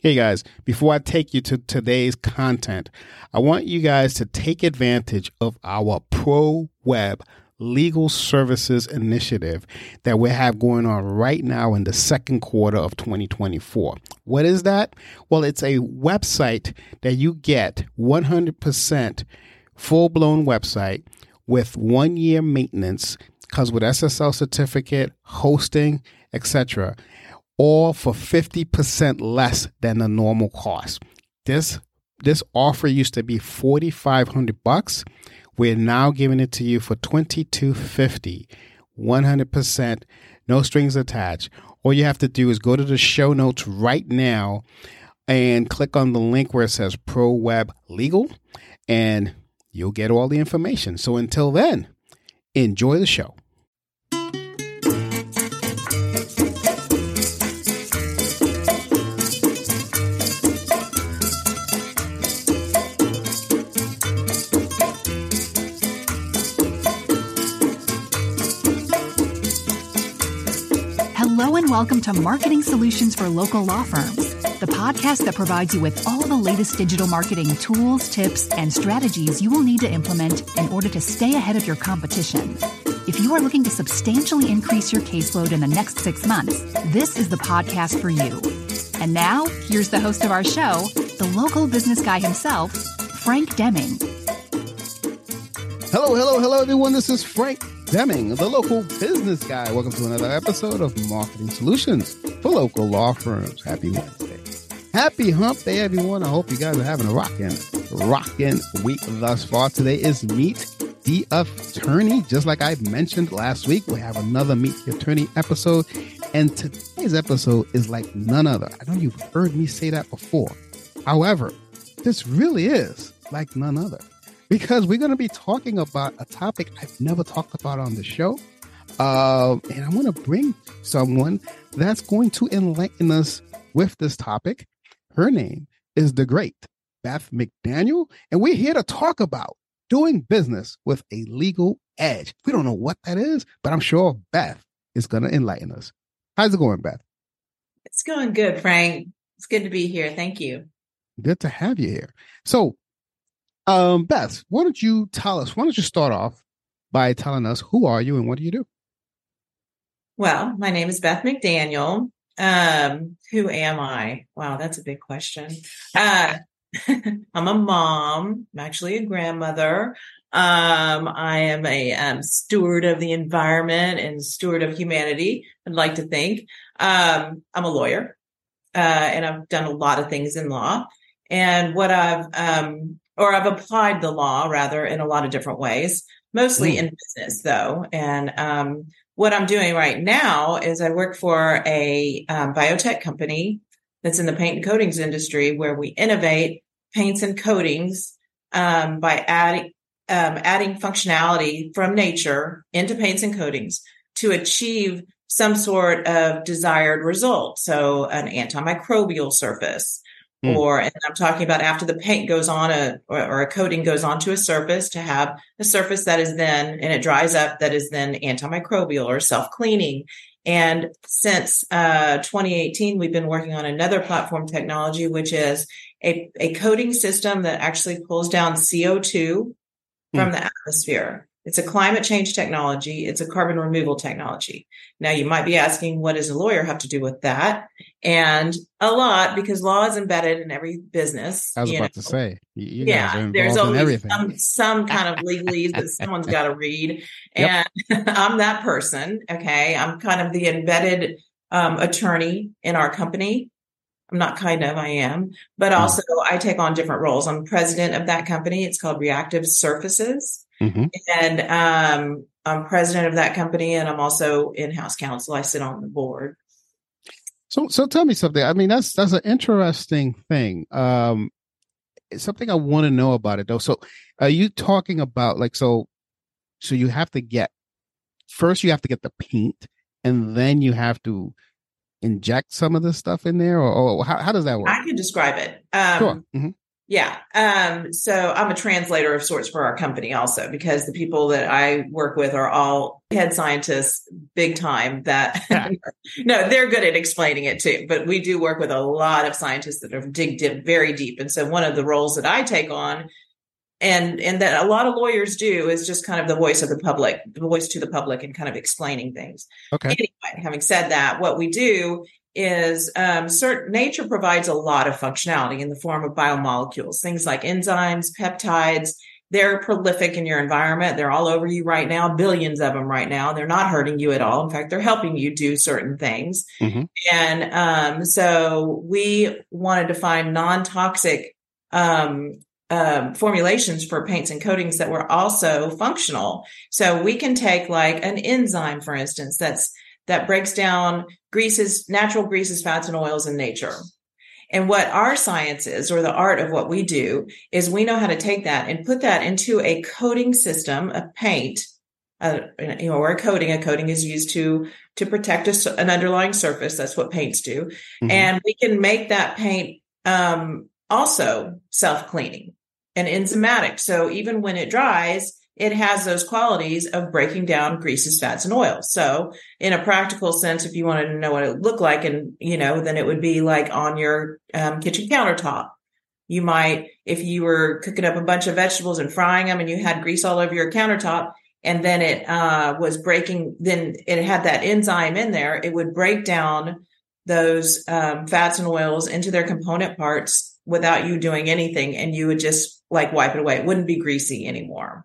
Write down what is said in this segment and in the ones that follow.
Hey guys, before I take you to today's content, I want you guys to take advantage of our Pro Web Legal Services Initiative that we have going on right now in the second quarter of 2024. What is that? Well, it's a website that you get 100% full blown website with one year maintenance, comes with SSL certificate, hosting, etc all for 50% less than the normal cost. This this offer used to be 4500 bucks. We're now giving it to you for 2250. 100% no strings attached. All you have to do is go to the show notes right now and click on the link where it says Pro Web Legal and you'll get all the information. So until then, enjoy the show. And welcome to Marketing Solutions for Local Law Firms, the podcast that provides you with all the latest digital marketing tools, tips, and strategies you will need to implement in order to stay ahead of your competition. If you are looking to substantially increase your caseload in the next six months, this is the podcast for you. And now, here's the host of our show, the local business guy himself, Frank Deming. Hello, hello, hello, everyone. This is Frank Deming, the local business guy. Welcome to another episode of Marketing Solutions for local law firms. Happy Wednesday. Happy hump day, everyone. I hope you guys are having a rockin', rockin' week thus far. Today is Meet the Attorney. Just like I mentioned last week, we have another Meet the Attorney episode. And today's episode is like none other. I know you've heard me say that before. However, this really is like none other because we're going to be talking about a topic I've never talked about on the show. Uh, and I want to bring someone that's going to enlighten us with this topic. Her name is the great Beth McDaniel, and we're here to talk about doing business with a legal edge. We don't know what that is, but I'm sure Beth is going to enlighten us. How's it going, Beth? It's going good, Frank. It's good to be here. Thank you. Good to have you here. So, um, Beth, why don't you tell us? Why don't you start off by telling us who are you and what do you do? Well, my name is Beth McDaniel. Um, who am I? Wow, that's a big question. Uh, I'm a mom. I'm actually a grandmother. Um, I am a um, steward of the environment and steward of humanity. I'd like to think. Um, I'm a lawyer, uh, and I've done a lot of things in law. And what I've um, or I've applied the law rather in a lot of different ways, mostly mm. in business though. And um, what I'm doing right now is I work for a um, biotech company that's in the paint and coatings industry where we innovate paints and coatings um, by adding um, adding functionality from nature into paints and coatings to achieve some sort of desired result. So an antimicrobial surface, Mm. Or, and I'm talking about after the paint goes on a, or, or, a coating goes onto a surface to have a surface that is then, and it dries up, that is then antimicrobial or self cleaning. And since uh, 2018, we've been working on another platform technology, which is a, a coating system that actually pulls down CO2 from mm. the atmosphere. It's a climate change technology. It's a carbon removal technology. Now you might be asking, what does a lawyer have to do with that? And a lot because law is embedded in every business. I was about know. to say, you yeah, there's always some, some kind of legalese that someone's got to read. And yep. I'm that person. Okay. I'm kind of the embedded um, attorney in our company. I'm not kind of, I am, but hmm. also I take on different roles. I'm president of that company. It's called Reactive Surfaces. Mm-hmm. And um, I'm president of that company, and I'm also in-house counsel. I sit on the board. So, so tell me something. I mean, that's that's an interesting thing. Um, it's something I want to know about it though. So, are you talking about like so? So you have to get first. You have to get the paint, and then you have to inject some of the stuff in there, or, or how, how does that work? I can describe it. Um, sure. Mm-hmm. Yeah. Um, so I'm a translator of sorts for our company also because the people that I work with are all head scientists, big time that no, they're good at explaining it too. But we do work with a lot of scientists that have dig deep, very deep. And so one of the roles that I take on and and that a lot of lawyers do is just kind of the voice of the public, the voice to the public and kind of explaining things. Okay. Anyway, having said that, what we do is um, certain nature provides a lot of functionality in the form of biomolecules, things like enzymes, peptides. They're prolific in your environment. They're all over you right now, billions of them right now. They're not hurting you at all. In fact, they're helping you do certain things. Mm-hmm. And um, so we wanted to find non toxic um, um, formulations for paints and coatings that were also functional. So we can take like an enzyme, for instance, that's that breaks down greases, natural greases, fats, and oils in nature. And what our science is, or the art of what we do, is we know how to take that and put that into a coating system, a paint, uh, you know, or a coating. A coating is used to to protect a, an underlying surface. That's what paints do, Mm-hmm. and we can make that paint um, also self cleaning and enzymatic. So even when it dries, it has those qualities of breaking down greases, fats, and oils. So in a practical sense, if you wanted to know what it looked like, and you know, then it would be like on your um, kitchen countertop. You might, if you were cooking up a bunch of vegetables and frying them, and you had grease all over your countertop, and then it uh, was breaking, then it had that enzyme in there. It would break down those um, fats and oils into their component parts without you doing anything, and you would just like wipe it away. It wouldn't be greasy anymore.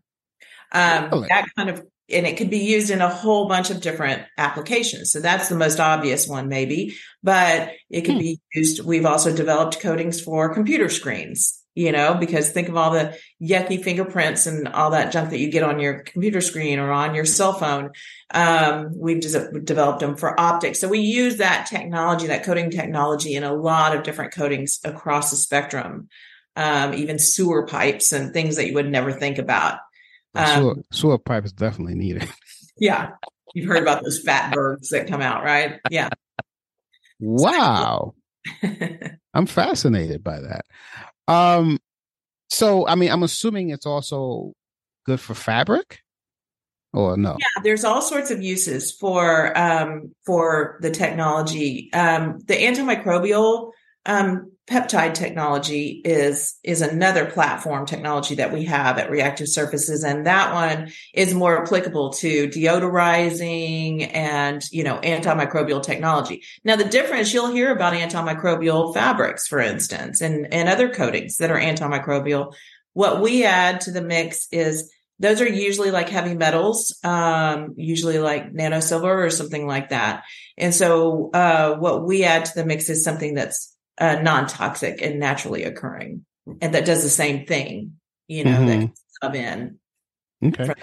Um, that kind of, and it could be used in a whole bunch of different applications. So that's the most obvious one, maybe, but it could Hmm. be used. We've also developed coatings for computer screens, you know, because think of all the yucky fingerprints and all that junk that you get on your computer screen or on your cell phone. Um, we've developed them for optics. So we use that technology, that coating technology in a lot of different coatings across the spectrum. Um, even sewer pipes and things that you would never think about. Um, sewer, sewer pipe is definitely needed. Yeah. You've heard about those fatbergs that come out, right? Yeah. Wow. I'm fascinated by that. Um, so I mean, I'm assuming it's also good for fabric, or no? Yeah, there's all sorts of uses for um, for the technology. Um, the antimicrobial um, peptide technology is is another platform technology that we have at Reactive Surfaces, and that one is more applicable to deodorizing and you know antimicrobial technology. Now, the difference you'll hear about antimicrobial fabrics, for instance, and and other coatings that are antimicrobial. What we add to the mix is those are usually like heavy metals, um, usually like nano silver or something like that. And so, uh, what we add to the mix is something that's uh, non-toxic and naturally occurring, and that does the same thing. You know, that Mhm. can sub in. Okay.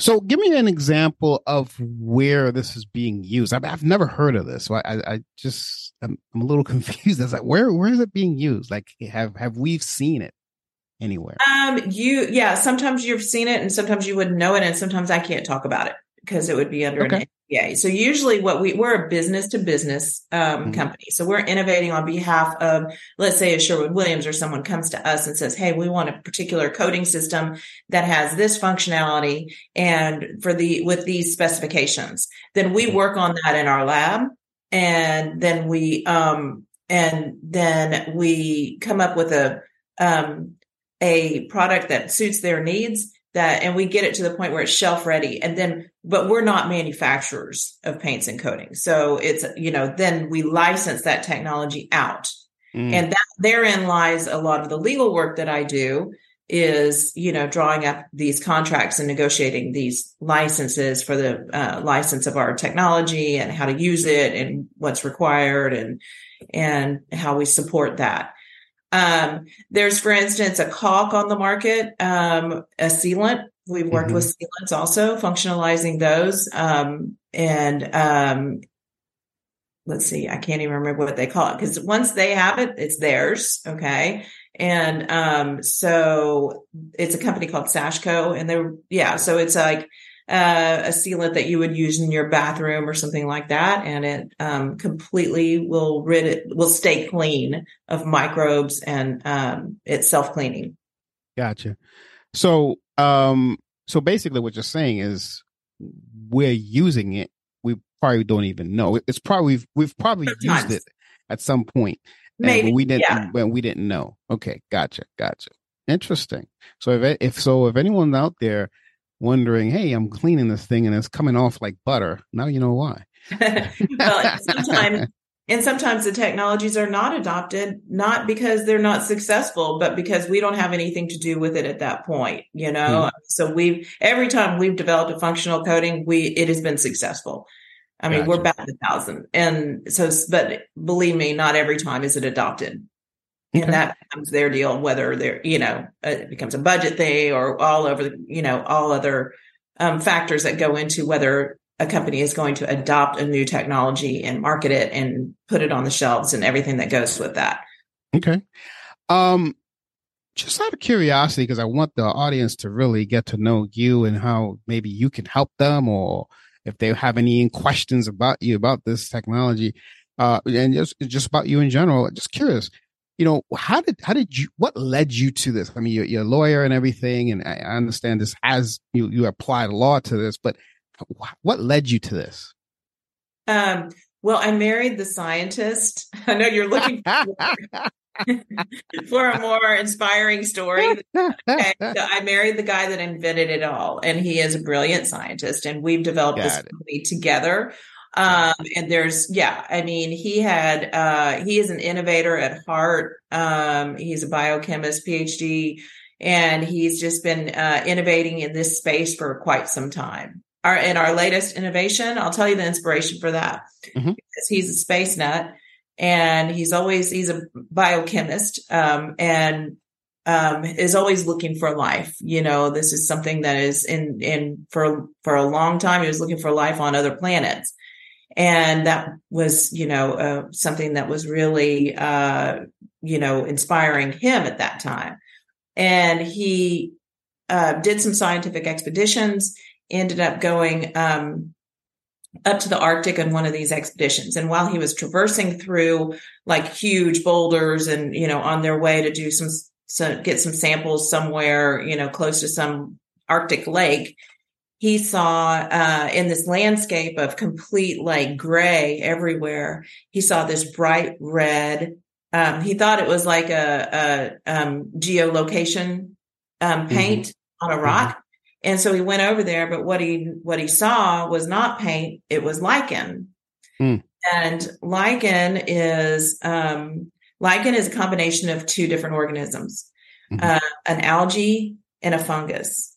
So, give me an example of where this is being used. I've, I've never heard of this, so I, I, I just I'm, I'm a little confused. As like, where where is it being used? Like, have have we seen it anywhere? Um, you, yeah, sometimes you've seen it, and sometimes you wouldn't know it, and sometimes I can't talk about it because it would be under Okay. an NDA. So usually, what we we're a business to business um, Mhm. company, so we're innovating on behalf of, let's say, a Sherwin-Williams or someone comes to us and says, "Hey, we want a particular coating system that has this functionality and for the with these specifications." Then we Mhm. work on that in our lab, and then we um and then we come up with a um a product that suits their needs that and we get it to the point where it's shelf ready. And then but we're not manufacturers of paints and coatings. So it's you know then we license that technology out. Mm. and that therein lies a lot of the legal work that i do is you know drawing up these contracts and negotiating these licenses for the uh, license of our technology and how to use it and what's required and and how we support that um, there's, for instance, a caulk on the market, um, a sealant. We've worked Mhm. with sealants also, functionalizing those. Um, and um, let's see, I can't even remember what they call it because once they have it, it's theirs. Okay. And um, so it's a company called Sashco, and they're, yeah, so it's like, uh, a sealant that you would use in your bathroom or something like that, and it um, completely will rid it will stay clean of microbes and um, it's self cleaning. Gotcha. So, um, so basically, what you're saying is we're using it. We probably don't even know. It's probably we've, we've probably Sometimes. used it at some point. Maybe we didn't yeah. when we didn't know. Okay, gotcha, gotcha. Interesting. So if if so, if anyone's out there wondering, hey, I'm cleaning this thing and it's coming off like butter, now you know why. well, sometimes and sometimes the technologies are not adopted, not because they're not successful, but because we don't have anything to do with it at that point, you know? Mm. So we've, every time we've developed a functional coating, we, it has been successful. I mean, gotcha. we're about a thousand. And so, but believe me, not every time is it adopted. And that becomes their deal, whether they're, you know, it becomes a budget thing or all over, the, you know, all other um, factors that go into whether a company is going to adopt a new technology and market it and put it on the shelves and everything that goes with that. Okay. Um, just out of curiosity, because I want the audience to really get to know you and how maybe you can help them, or if they have any questions about you about this technology, uh, and just just about you in general. Just curious, you know, how did how did you what led you to this? I mean, you're, you're a lawyer and everything, and I understand this as you you applied law to this, but what led you to this? Um, well, I married the scientist. I know you're looking for, for a more inspiring story. Okay, so I married the guy that invented it all, and he is a brilliant scientist, and we've developed Got this company together. Um, and there's, yeah, I mean, he had, uh, he is an innovator at heart. Um, he's a biochemist, PhD, and he's just been, uh, innovating in this space for quite some time our in our latest innovation. I'll tell you the inspiration for that mm-hmm. because he's a space nut and he's always he's a biochemist um, and um, is always looking for life. You know, this is something that is in in for for a long time. He was looking for life on other planets, and that was you know uh, something that was really uh, you know inspiring him at that time. And he uh, did some scientific expeditions ended up going um, up to the Arctic on one of these expeditions. And while he was traversing through like huge boulders and, you know, on their way to do some, so get some samples somewhere, you know, close to some Arctic lake, he saw uh, in this landscape of complete like gray everywhere, he saw this bright red. Um, he thought it was like a, a um, geolocation um, paint mm-hmm. on a rock. Mm-hmm. And so he went over there, but what he what he saw was not paint; it was lichen. Mm. And lichen is um, lichen is a combination of two different organisms, mm-hmm. uh, an algae and a fungus.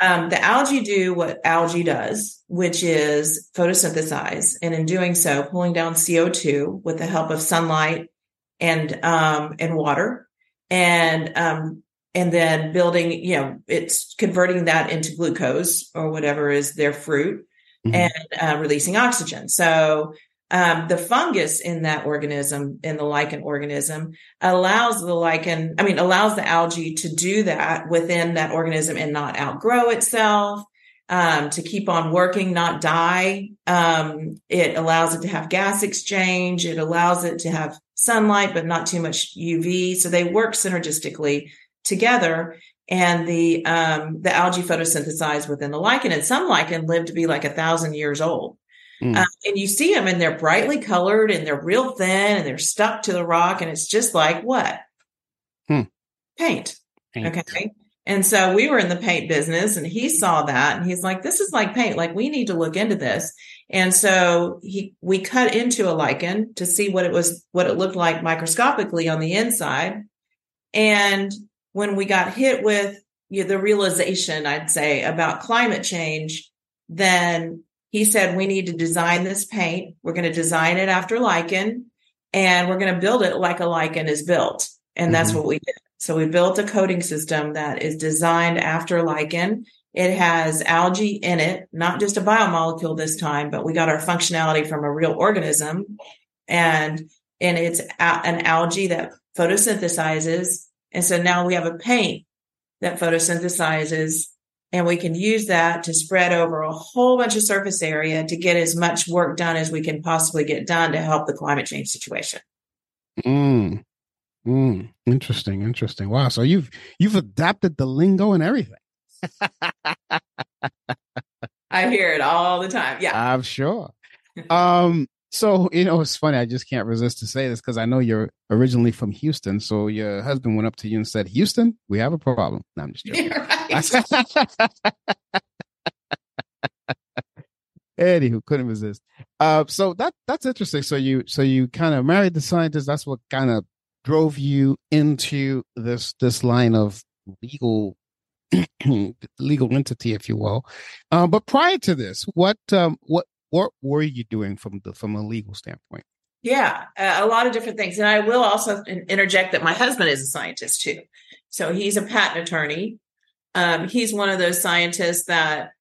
Um, the algae do what algae does, which is photosynthesize, and in doing so, pulling down CO two with the help of sunlight and um, and water, and um, and then building, you know, it's converting that into glucose or whatever is their fruit mm-hmm. and uh, releasing oxygen. So um, the fungus in that organism, in the lichen organism, allows the lichen, I mean, allows the algae to do that within that organism and not outgrow itself, um, to keep on working, not die. Um, it allows it to have gas exchange. It allows it to have sunlight, but not too much UV. So they work synergistically together and the um, the algae photosynthesize within the lichen. And some lichen live to be like a thousand years old. Mm. Uh, and you see them and they're brightly colored and they're real thin and they're stuck to the rock. And it's just like what? Hmm. Paint. paint. Okay. And so we were in the paint business and he saw that and he's like, this is like paint. Like we need to look into this. And so he, we cut into a lichen to see what it was, what it looked like microscopically on the inside. And when we got hit with you know, the realization, I'd say, about climate change, then he said, we need to design this paint. We're going to design it after lichen and we're going to build it like a lichen is built. And mm-hmm. that's what we did. So we built a coating system that is designed after lichen. It has algae in it, not just a biomolecule this time, but we got our functionality from a real organism. And, and it's an algae that photosynthesizes and so now we have a paint that photosynthesizes and we can use that to spread over a whole bunch of surface area to get as much work done as we can possibly get done to help the climate change situation. Mm. Mm. Interesting, interesting. Wow. So you've you've adapted the lingo and everything. I hear it all the time. Yeah. I'm sure. Um, so you know, it's funny. I just can't resist to say this because I know you're originally from Houston. So your husband went up to you and said, "Houston, we have a problem." No, I'm just joking. Anywho, couldn't resist. Uh, so that that's interesting. So you so you kind of married the scientist. That's what kind of drove you into this this line of legal legal entity, if you will. Uh, but prior to this, what um, what what were you doing from the from a legal standpoint? Yeah, a lot of different things, and I will also interject that my husband is a scientist too. So he's a patent attorney. Um, he's one of those scientists that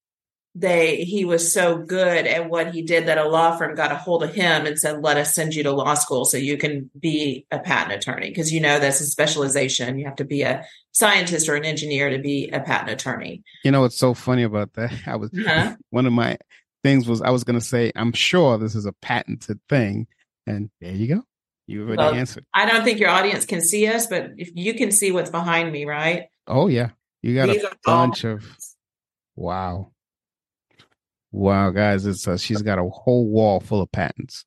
they he was so good at what he did that a law firm got a hold of him and said let us send you to law school so you can be a patent attorney because you know that's a specialization you have to be a scientist or an engineer to be a patent attorney you know what's so funny about that i was uh-huh. one of my things was i was going to say i'm sure this is a patented thing and there you go you already well, answered i don't think your audience can see us but if you can see what's behind me right oh yeah you got These a bunch all- of wow Wow, guys, it's uh, she's got a whole wall full of patents.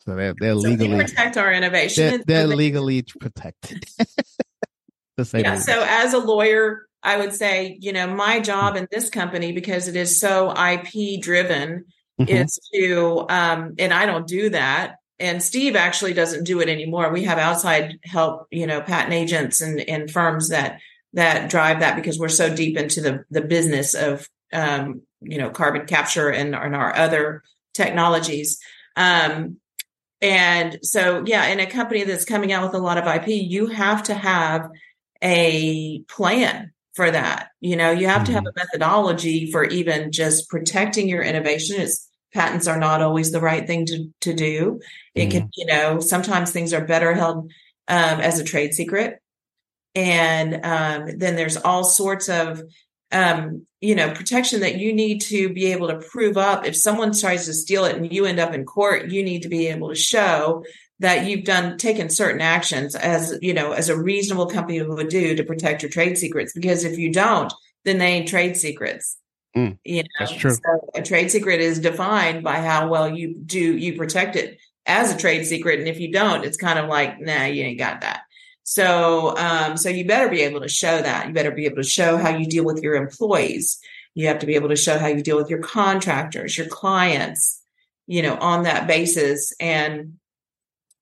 So they're they're so legally protect our innovation. They're, they're legally protected. yeah. So as a lawyer, I would say, you know, my job in this company because it is so IP driven mm-hmm. is to, um, and I don't do that. And Steve actually doesn't do it anymore. We have outside help, you know, patent agents and, and firms that that drive that because we're so deep into the the business of um, you know carbon capture and, and our other technologies um, and so yeah in a company that's coming out with a lot of ip you have to have a plan for that you know you have mm-hmm. to have mm-hmm. a methodology for even just protecting your innovation it's patents are not always the right thing to, to do it mm-hmm. can you know sometimes things are better held um, as a trade secret and um, then there's all sorts of um, you know, protection that you need to be able to prove up. If someone tries to steal it and you end up in court, you need to be able to show that you've done taken certain actions as you know as a reasonable company would do to protect your trade secrets. Because if you don't, then they ain't trade secrets. Mm, you know, that's true. So a trade secret is defined by how well you do you protect it as a trade secret, and if you don't, it's kind of like, nah, you ain't got that. So, um, so you better be able to show that. You better be able to show how you deal with your employees. You have to be able to show how you deal with your contractors, your clients, you know, on that basis. And,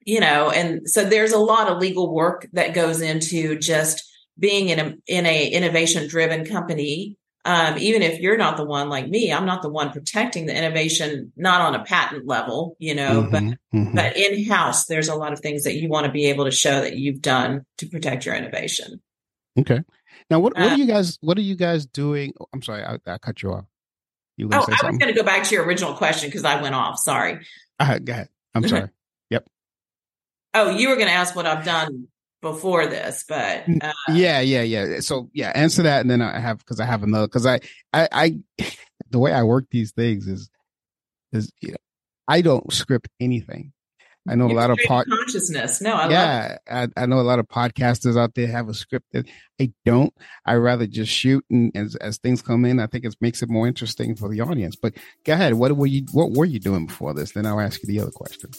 you know, and so there's a lot of legal work that goes into just being in a, in a innovation driven company um, even if you're not the one like me, I'm not the one protecting the innovation, not on a patent level, you know, mm-hmm, but mm-hmm. but in house, there's a lot of things that you want to be able to show that you've done to protect your innovation. Okay. Now, what what uh, are you guys what are you guys doing? Oh, I'm sorry, I, I cut you off. You oh, I was going to go back to your original question because I went off. Sorry. Uh, go ahead. I'm sorry. Oh, you were going to ask what I've done before this, but uh, yeah, yeah, yeah. So yeah, answer that, and then I have because I have another because I, I, I, the way I work these things is, is you know, I don't script anything. I know a lot of pod- consciousness. No, I yeah, I, I, know a lot of podcasters out there have a script that I don't. I rather just shoot and as, as things come in, I think it makes it more interesting for the audience. But go ahead. What were you What were you doing before this? Then I'll ask you the other question.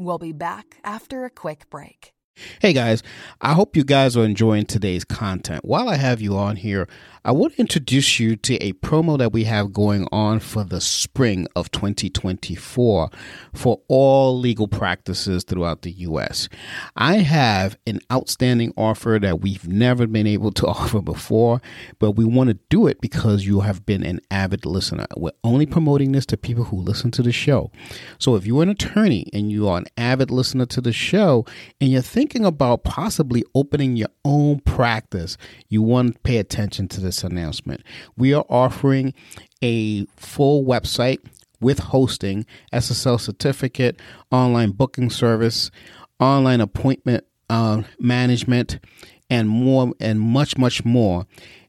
We'll be back after a quick break. Hey guys, I hope you guys are enjoying today's content. While I have you on here, I want to introduce you to a promo that we have going on for the spring of 2024 for all legal practices throughout the U.S. I have an outstanding offer that we've never been able to offer before, but we want to do it because you have been an avid listener. We're only promoting this to people who listen to the show. So if you're an attorney and you are an avid listener to the show and you're thinking about possibly opening your own practice, you want to pay attention to this announcement. We are offering a full website with hosting, SSL certificate, online booking service, online appointment uh, management, and more, and much, much more.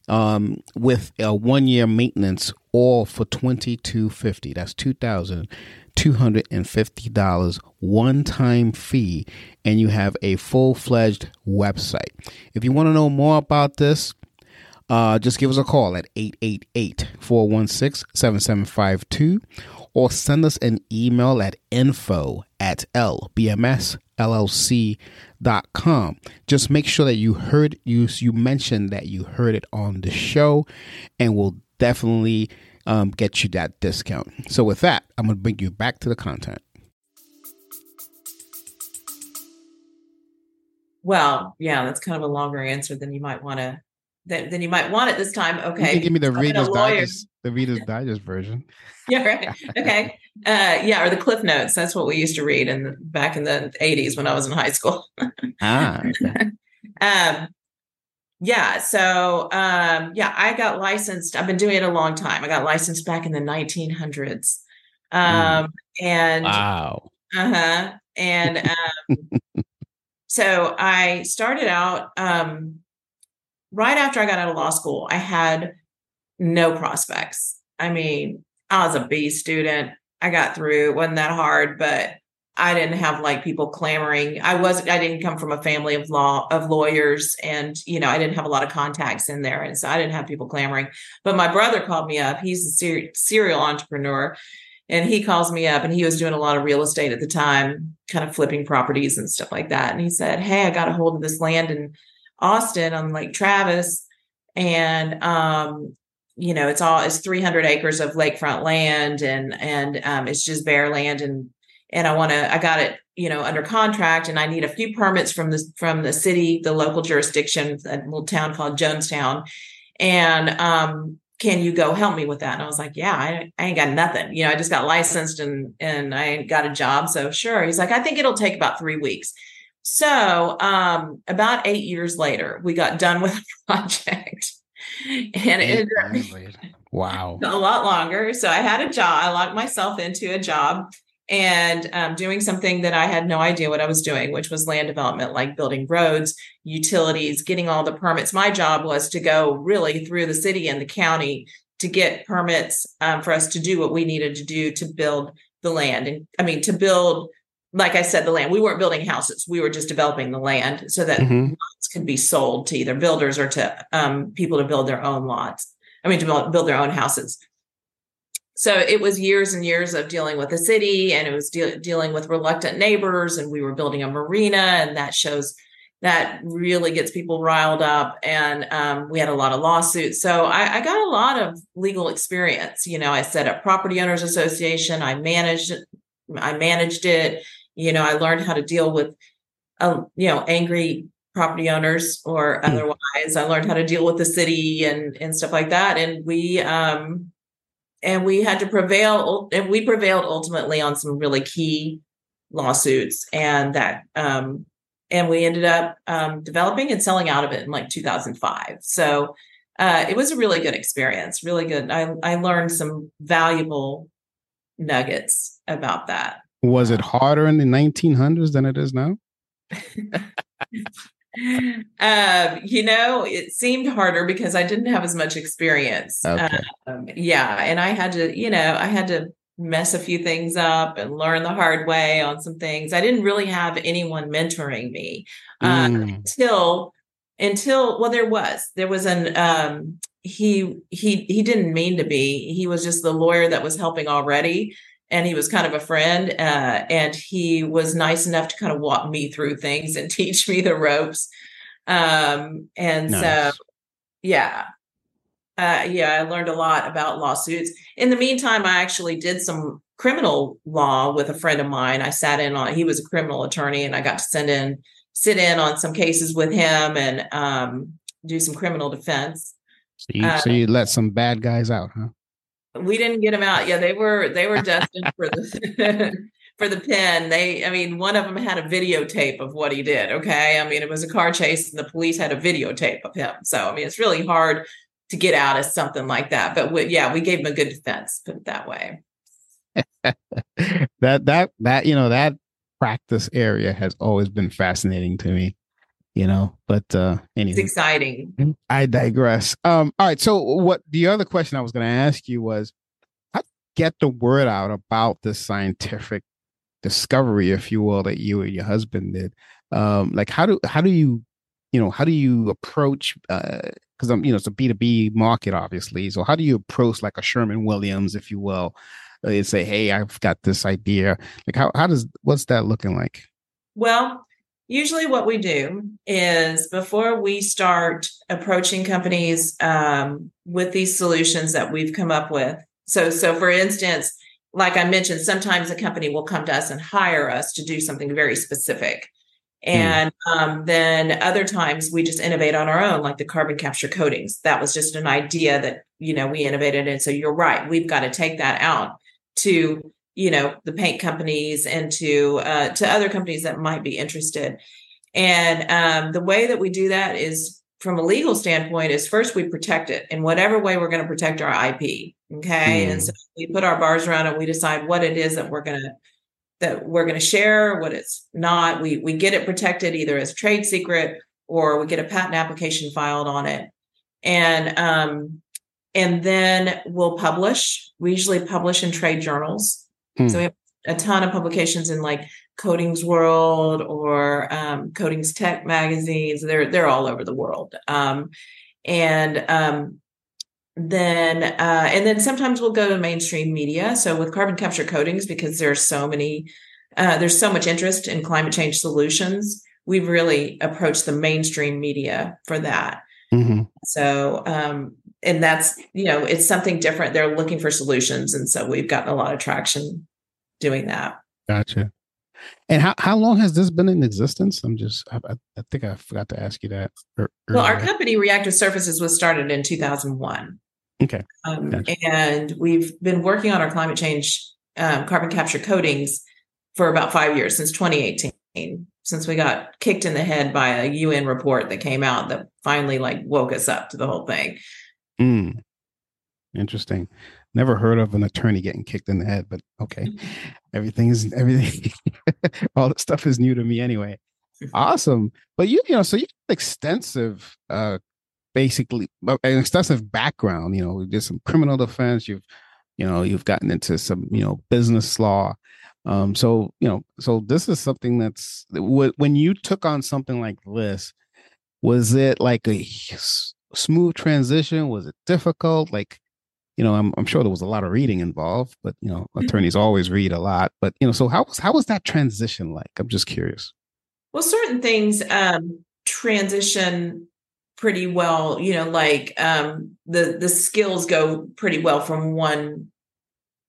Um, with a one year maintenance, all for twenty two fifty. That's two thousand two hundred and fifty dollars one time fee, and you have a full fledged website. If you want to know more about this, uh, just give us a call at 888 416 7752 or send us an email at info at lbmsllc.com. Just make sure that you heard you you mentioned that you heard it on the show, and we'll definitely um, get you that discount. So with that, I'm going to bring you back to the content. Well, yeah, that's kind of a longer answer than you might want to than, than you might want at this time. Okay, give me the Reader's Digest, the Reader's Digest version. yeah, right. Okay, uh, yeah, or the Cliff Notes. That's what we used to read in the, back in the '80s when I was in high school. ah. Okay. um, yeah. So, um, yeah, I got licensed. I've been doing it a long time. I got licensed back in the 1900s. Hmm. Um, mm. and wow. Uh huh. And um, so I started out um, right after I got out of law school. I had no prospects. I mean, I was a B student. I got through. It wasn't that hard, but I didn't have like people clamoring. I was I didn't come from a family of law of lawyers and you know, I didn't have a lot of contacts in there and so I didn't have people clamoring. But my brother called me up. He's a ser- serial entrepreneur and he calls me up and he was doing a lot of real estate at the time, kind of flipping properties and stuff like that. And he said, "Hey, I got a hold of this land in Austin on Lake Travis. And um you know, it's all it's 300 acres of lakefront land and and um, it's just bare land and and I want to I got it you know under contract and I need a few permits from the from the city the local jurisdiction a little town called Jonestown. And um can you go help me with that? And I was like yeah I, I ain't got nothing. You know I just got licensed and and I got a job so sure. He's like I think it'll take about 3 weeks so um about 8 years later we got done with the project and it wow a lot longer so I had a job I locked myself into a job and um, doing something that I had no idea what I was doing, which was land development, like building roads, utilities, getting all the permits. My job was to go really through the city and the county to get permits um, for us to do what we needed to do to build the land. And I mean, to build, like I said, the land. We weren't building houses; we were just developing the land so that mm-hmm. lots could be sold to either builders or to um, people to build their own lots. I mean, to build, their own houses so it was years and years of dealing with the city and it was de- dealing with reluctant neighbors and we were building a marina and that shows that really gets people riled up and um, we had a lot of lawsuits so I, I, got a lot of legal experience you know i set up property owners association i managed i managed it you know i learned how to deal with uh, you know angry property owners or hmm. otherwise. I learned how to deal with the city and and stuff like that. And we um and we had to prevail and we prevailed ultimately on some really key lawsuits and that um, and we ended up um, developing and selling out of it in like 2005 so uh, it was a really good experience really good. I, I learned some valuable nuggets about that was it harder in the 1900s than it is now um, you know, it seemed harder because I didn't have as much experience. Okay. Um, yeah. And I had to, you know, I had to mess a few things up and learn the hard way on some things. I didn't really have anyone mentoring me uh, mm. until, until, well, there was, there was an, um, he, he, he didn't mean to be, he was just the lawyer that was helping already and he was kind of a friend uh, and he was nice enough to kind of walk me through things and teach me the ropes. Um, and nice. so yeah. Uh, yeah i learned a lot about lawsuits. In the meantime i actually did some criminal law with a friend of mine. I sat in on he was a criminal attorney and i got to send in sit in on some cases with him and um, do some criminal defense. So you, uh, so you let some bad guys out huh we didn't get them out. Yeah, they were they were destined for the for the pen. They, I mean, one of them had a videotape of what he did. Okay, I mean, it was a car chase, and the police had a videotape of him. So, I mean, it's really hard to get out of something like that. But we, yeah, we gave him a good defense. Put it that way. that that that you know that practice area has always been fascinating to me. You know, but uh anyway. It's exciting. I digress. Um, all right. So what the other question I was gonna ask you was how get the word out about this scientific discovery, if you will, that you and your husband did. Um, like how do how do you you know how do you approach Uh, because I'm you know it's a B two B market obviously. So how do you approach like a Sherwin-Williams, if you will, uh, and say, hey, I've got this idea. Like how how does what's that looking like? Well, usually what we do is before we start approaching companies um, with these solutions that we've come up with. So so for instance like I mentioned, sometimes a company will come to us and hire us to do something very specific. Hmm. And um, then other times we just innovate on our own, like the carbon capture coatings. That was just an idea that, you know, we innovated. And so you're right. We've got to take that out to, you know, the paint companies and to, uh, to other companies that might be interested. And um, the way that we do that is from a legal standpoint is first we protect it in whatever way we're going to protect our IP. Okay. Mm. And so we put our bars around it. We decide what it is that we're going to that we're going to share, what it's not. We we get it protected either as trade secret or we get a patent application filed on it. And um and then we'll publish. We usually publish in trade journals. Mm. So we have a ton of publications in like Coatings World or um, Coatings Tech magazines. They're they're all over the world. Um, and um, then uh, and then sometimes we'll go to mainstream media. So with carbon capture coatings, because there's so many, uh, there's so much interest in climate change solutions. We've really approached the mainstream media for that. Mm-hmm. So um, and that's you know it's something different. They're looking for solutions, and so we've gotten a lot of traction doing that. Gotcha. And how, how long has this been in existence? I'm just, I, I think I forgot to ask you that. Earlier. Well, our company, Reactive Surfaces, was started in 2001. Okay. Um, gotcha. And we've been working on our climate change um, carbon capture coatings for about five years, since 2018, since we got kicked in the head by a UN report that came out that finally like woke us up to the whole thing. Mm. Interesting never heard of an attorney getting kicked in the head, but okay. Mm-hmm. Everything is everything. all the stuff is new to me anyway. Awesome. But you, you know, so you extensive, uh, basically uh, an extensive background, you know, you did some criminal defense. You've, you know, you've gotten into some, you know, business law. Um, so, you know, so this is something that's when you took on something like this, was it like a smooth transition? Was it difficult? Like, you know, I'm, I'm sure there was a lot of reading involved, but you know, mm-hmm. attorneys always read a lot. But you know, so how was how was that transition like? I'm just curious. Well, certain things um, transition pretty well. You know, like um, the the skills go pretty well from one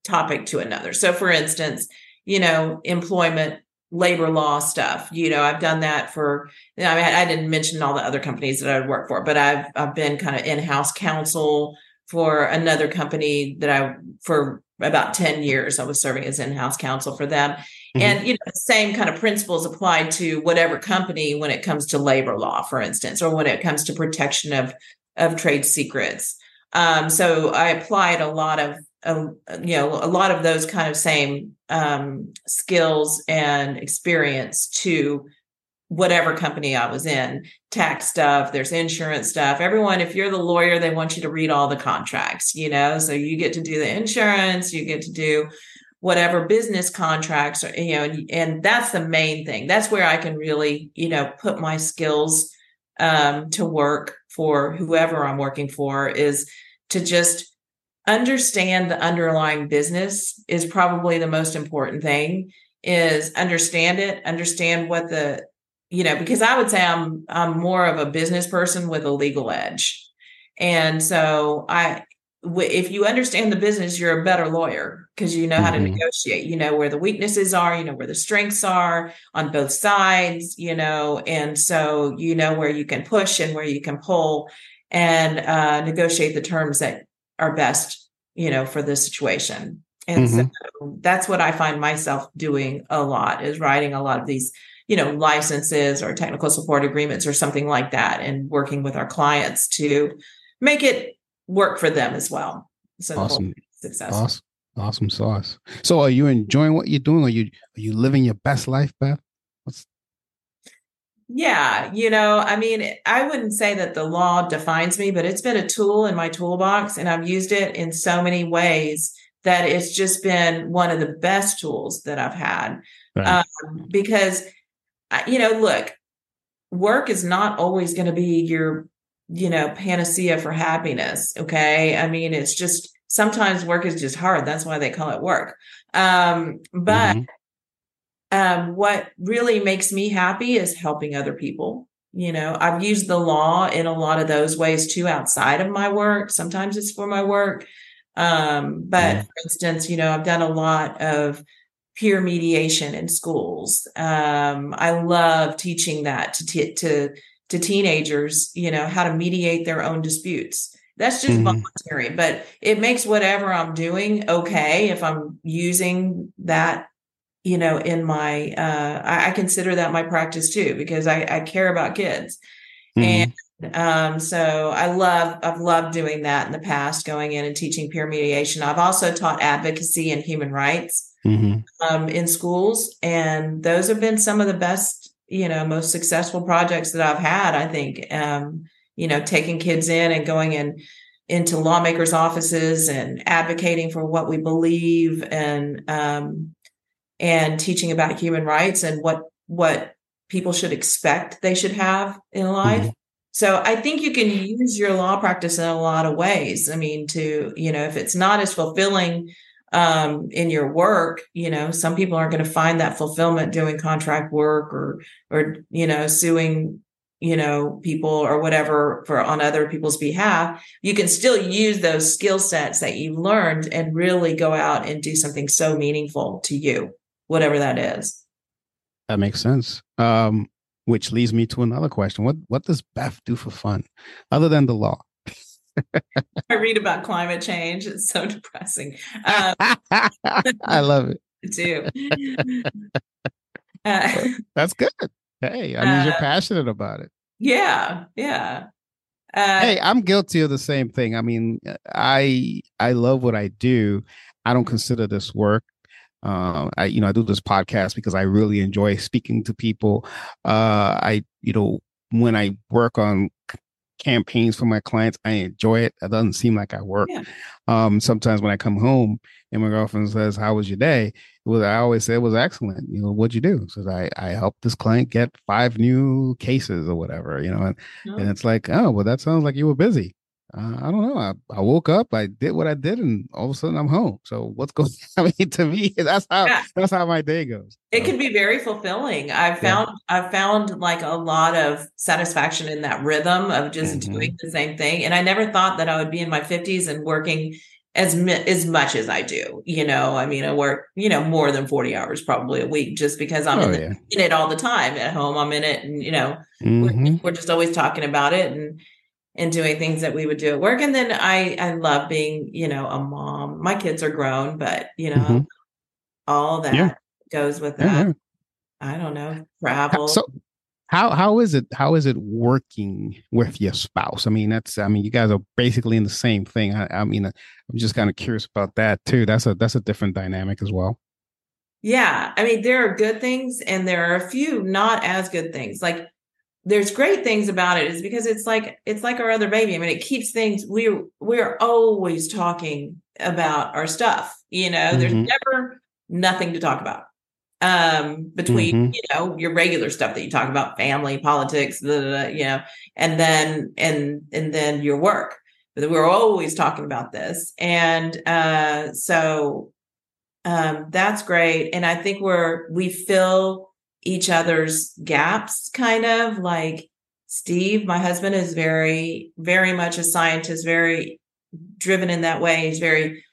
topic to another. So, for instance, you know, employment labor law stuff. You know, I've done that for. You know, I, mean, I didn't mention all the other companies that I would work for, but I've I've been kind of in house counsel for another company that I for about 10 years I was serving as in-house counsel for them. Mm-hmm. And you know, the same kind of principles apply to whatever company when it comes to labor law, for instance, or when it comes to protection of of trade secrets. Um, so I applied a lot of uh, you know a lot of those kind of same um, skills and experience to whatever company I was in, tax stuff, there's insurance stuff. Everyone, if you're the lawyer, they want you to read all the contracts, you know, so you get to do the insurance, you get to do whatever business contracts, or, you know, and, and that's the main thing. That's where I can really, you know, put my skills um, to work for whoever I'm working for is to just understand the underlying business is probably the most important thing is understand it understand what the you know, because I would say I'm I'm more of a business person with a legal edge. And so I if you understand the business, you're a better lawyer because you know how mm-hmm. to negotiate. You know where the weaknesses are, you know where the strengths are on both sides, you know, and so you know where you can push and where you can pull and uh, negotiate the terms that are best, you know, for the situation. And mm-hmm. so that's what I find myself doing a lot is writing a lot of these you know licenses or technical support agreements or something like that and working with our clients to make it work for them as well. So awesome. success. Awesome awesome sauce. So are you enjoying what you're doing? Are you are you living your best life beth? What's... Yeah, you know, I mean, I wouldn't say that the law defines me, but it's been a tool in my toolbox and I've used it in so many ways that it's just been one of the best tools that I've had. Right. Um, because, you know, look, work is not always going to be your, you know, panacea for happiness. Okay. I mean, it's just sometimes work is just hard. That's why they call it work. Um, but mm-hmm um, what really makes me happy is helping other people. You know, I've used the law in a lot of those ways too outside of my work. Sometimes it's for my work. Um, but yeah. for instance, you know, I've done a lot of peer mediation in schools. Um, I love teaching that to, t- to, to teenagers, you know, how to mediate their own disputes. That's just mm-hmm. voluntary, but it makes whatever I'm doing okay if I'm using that you know, in my, uh, I, I, consider that my practice too, because I, I care about kids. Mm-hmm. And um, so I love, I've loved doing that in the past, going in and teaching peer mediation. I've also taught advocacy and human rights mm-hmm. um, in schools. And those have been some of the best, you know, most successful projects that I've had, I think, um, you know, taking kids in and going in into lawmakers' offices and advocating for what we believe and um, and teaching about human rights and what what people should expect they should have in life. Mm-hmm. So I think you can use your law practice in a lot of ways. I mean, to you know, if it's not as fulfilling um, in your work, you know, some people aren't going to find that fulfillment doing contract work or or you know, suing you know people or whatever for on other people's behalf you can still use those skill sets that you've learned and really go out and do something so meaningful to you whatever that is. That makes sense. Um, which leads me to another question. What what does Beth do for fun other than the law? I read about climate change. It's so depressing. Um, I love it. too. Uh, That's good. Hey, I mean, uh, you're passionate about it. Yeah, yeah. Uh, hey, I'm guilty of the same thing. I mean, I I love what I do. I don't consider this work. Uh, I, you know, I do this podcast because I really enjoy speaking to people. Uh, I, you know, when I work on campaigns for my clients, I enjoy it. It doesn't seem like I work. Yeah. Um, sometimes when I come home and my girlfriend says, "How was your day?" Was I always say it was excellent. You know, what'd you do? Says I I helped this client get five new cases or whatever. You know, and, oh. and it's like, oh well, that sounds like you were busy uh, I don't know. I, I woke up, I did what I did, and all of a sudden I'm home. So what's going? I mean, to me, that's how yeah. that's how my day goes. It can be very fulfilling. I've found yeah. I've found like a lot of satisfaction in that rhythm of just mm-hmm. doing the same thing. And I never thought that I would be in my 50s and working as as much as I do. You know, I mean, I work you know more than 40 hours probably a week just because I'm oh, in, yeah. in, it all the time. At home, I'm in it, and you know, mm-hmm. we're, we're just always talking about it and and doing things that we would do at work. And then I I love being, you know, a mom. My kids are grown, but you know, mm-hmm. all that yeah. goes with that. Yeah. I don't know, travel. So how how is it how is it working with your spouse? I mean, that's I mean, you guys are basically in the same thing. I, I mean, I'm just kind of curious about that too. That's a that's a different dynamic as well. Yeah, I mean, there are good things and there are a few not as good things. Like there's great things about it is because it's like it's like our other baby. I mean, it keeps things we're we're always talking about our stuff. You know, mm-hmm. there's never nothing to talk about um between mm-hmm. you know your regular stuff that you talk about family politics blah, blah, blah, you know and then and and then your work but we're always talking about this and uh so um that's great and i think we're we fill each other's gaps, kind of like Steve, my husband, is very, very much a scientist, very driven in that way. He's very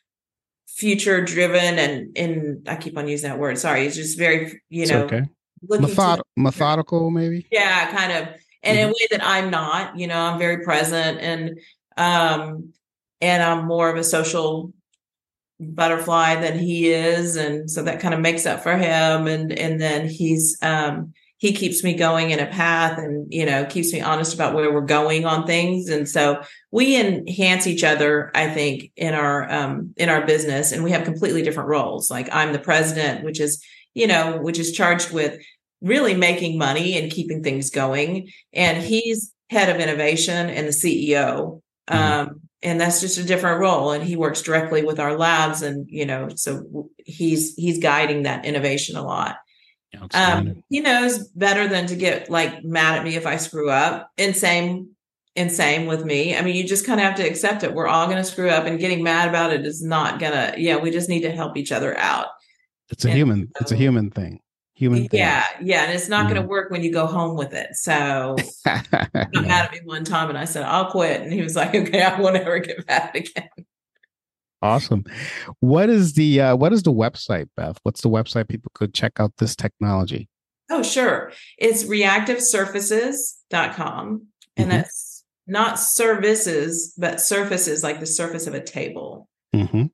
future driven and in I keep on using that word. Sorry. He's just very, you know, okay. Method- methodical, maybe. Yeah, kind of. And mm-hmm. in a way that I'm not, you know, I'm very present and um and I'm more of a social butterfly than he is and so that kind of makes up for him and and then he's um he keeps me going in a path and you know keeps me honest about where we're going on things and so we enhance each other i think in our um in our business and we have completely different roles like i'm the president which is you know which is charged with really making money and keeping things going. And he's head of innovation and the CEO. Mm-hmm. Um, and that's just a different role. And he works directly with our labs. And, you know, so he's, he's guiding that innovation a lot. Um, he knows better than to get like mad at me if I screw up. And same, and same with me. I mean, you just kind of have to accept it. We're all going to screw up, and getting mad about it is not gonna. Yeah, we just need to help each other out. It's a and human. So, it's a human thing human thing. Yeah, yeah, and it's not going to work when you go home with it. So got mad at me one time, and I said I'll quit, and he was like, "Okay, I won't ever get mad again." Awesome. What is the uh, what is the website, Beth? What's the website people could check out this technology? Oh, sure. It's reactivesurfaces.com. And mm-hmm. that's not services, but surfaces like the surface of a table. Mm-hmm.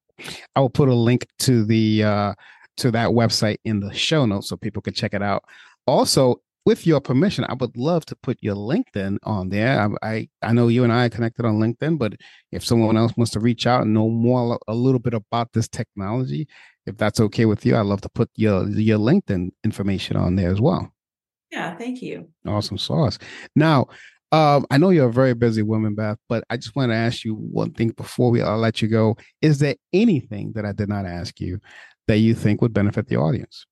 I will put a link to the uh, to that website in the show notes so people can check it out. Also, with your permission, I would love to put your LinkedIn on there. I, I, I know you and I are connected on LinkedIn, but if someone else wants to reach out and know more a little bit about this technology, if that's okay with you, I'd love to put your your LinkedIn information on there as well. Yeah, thank you. Awesome sauce. Now, um, I know you're a very busy woman, Beth, but I just want to ask you one thing before we I'll let you go. Is there anything that I did not ask you that you think would benefit the audience?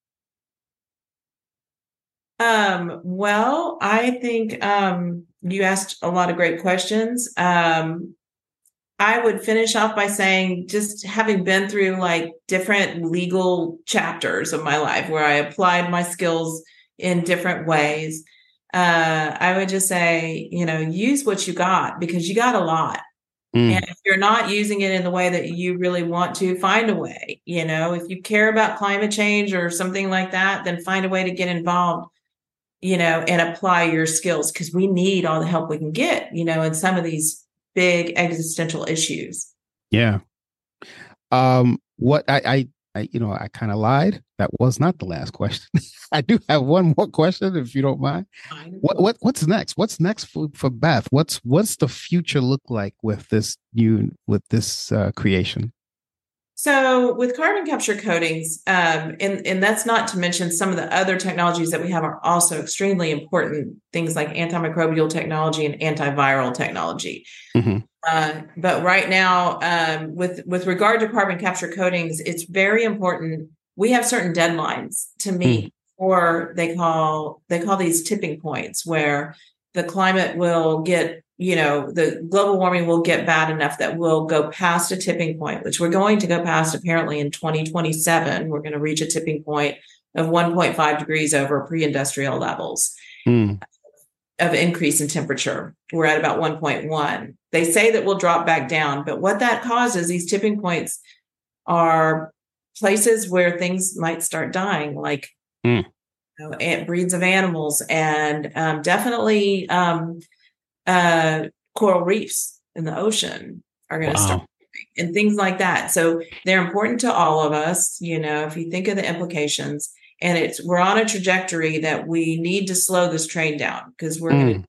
Um, well, I think um, you asked a lot of great questions. Um, I would finish off by saying, just having been through like different legal chapters of my life where I applied my skills in different ways, uh, I would just say, you know, use what you got because you got a lot. Mm. And if you're not using it in the way that you really want to, find a way. You know, if you care about climate change or something like that, then find a way to get involved, you know, and apply your skills because we need all the help we can get, you know, in some of these big existential issues. Yeah. Um, what I, I I, you know, I kind of lied. That was not the last question. I do have one more question, if you don't mind. What, what what's next? What's next for, for Beth? What's what's the future look like with this new with this uh, creation? So with carbon capture coatings, um, and and that's not to mention some of the other technologies that we have are also extremely important. Things like antimicrobial technology and antiviral technology. Mm-hmm. Uh, but right now, um, with with regard to carbon capture coatings, it's very important. We have certain deadlines to hmm. meet, mm. or they call they call these tipping points, where the climate will get, you know, the global warming will get bad enough that we'll go past a tipping point, which we're going to go past apparently in 2027. We're going to reach a tipping point of 1.5 degrees over pre-industrial levels. Mm of increase in temperature. We're at about 1.1. They say that we'll drop back down, but what that causes, these tipping points are places where things might start dying, like mm. you know, breeds of animals, and um, definitely um, uh, coral reefs in the ocean are going to wow. start and things like that. So they're important to all of us. You know, if you think of the implications, and it's we're on a trajectory that we need to slow this train down because we're mm. to.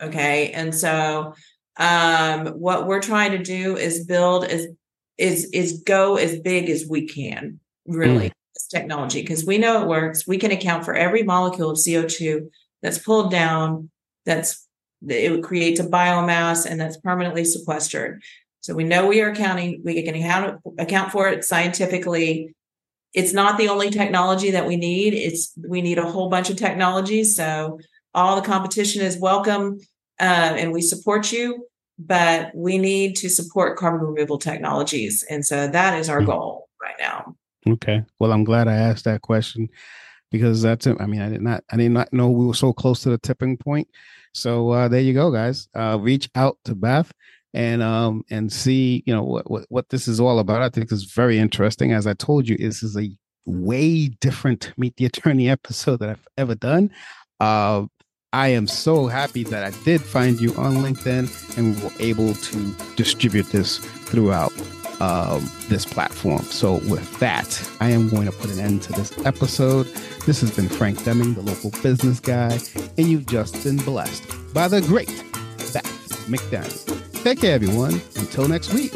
Okay, and so um, what we're trying to do is build as is is go as big as we can. Really, mm. this technology because we know it works. We can account for every molecule of CO two that's pulled down. That's it creates a biomass and that's permanently sequestered. So we know we are accounting. We can account account for it scientifically it's not the only technology that we need. It's we need a whole bunch of technologies. So all the competition is welcome, uh, and we support you. But we need to support carbon removal technologies, and so that is our hmm. goal right now. Okay. Well, I'm glad I asked that question because that's it. I mean, I did not, I did not know we were so close to the tipping point. So uh, there you go, guys. Uh, reach out to Beth and um and see you know what, what what this is all about. I think it's very interesting. As I told you, this is a way different Meet the Attorney episode that I've ever done. Uh, I am so happy that I did find you on LinkedIn and we were able to distribute this throughout um, this platform. So, with that, I am going to put an end to this episode. This has been Frank Demming, the local business guy, and you've just been blessed by the great Beth McDaniel. Take care, everyone. Until next week.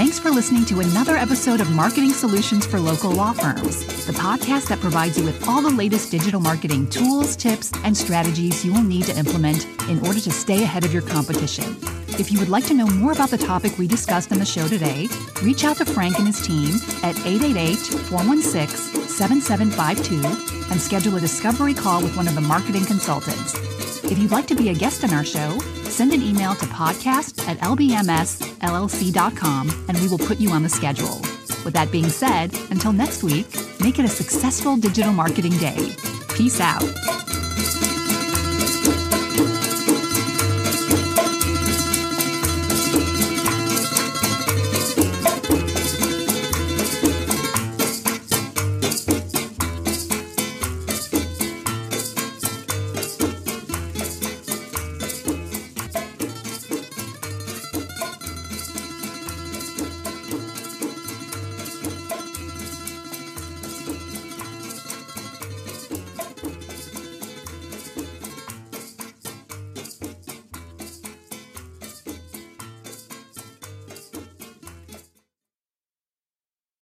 Thanks for listening to another episode of Marketing Solutions for Local Law Firms, the podcast that provides you with all the latest digital marketing tools, tips, and strategies you will need to implement in order to stay ahead of your competition. If you would like to know more about the topic we discussed on the show today, reach out to Frank and his team at 888 416 7752 and schedule a discovery call with one of the marketing consultants. If you'd like to be a guest on our show, send an email to podcast at lbmsllc.com and we will put you on the schedule. With that being said, until next week, make it a successful digital marketing day. Peace out.